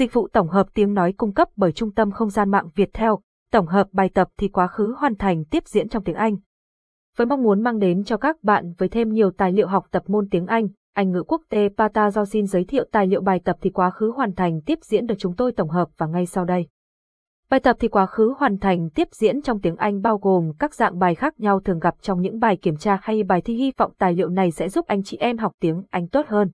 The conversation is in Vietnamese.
Dịch vụ tổng hợp tiếng nói cung cấp bởi Trung tâm Không gian mạng Việt Theo, tổng hợp bài tập thì quá khứ hoàn thành tiếp diễn trong tiếng Anh. Với mong muốn mang đến cho các bạn với thêm nhiều tài liệu học tập môn tiếng Anh, Anh ngữ quốc tế Pata do xin giới thiệu tài liệu bài tập thì quá khứ hoàn thành tiếp diễn được chúng tôi tổng hợp và ngay sau đây. Bài tập thì quá khứ hoàn thành tiếp diễn trong tiếng Anh bao gồm các dạng bài khác nhau thường gặp trong những bài kiểm tra hay bài thi hy vọng tài liệu này sẽ giúp anh chị em học tiếng Anh tốt hơn.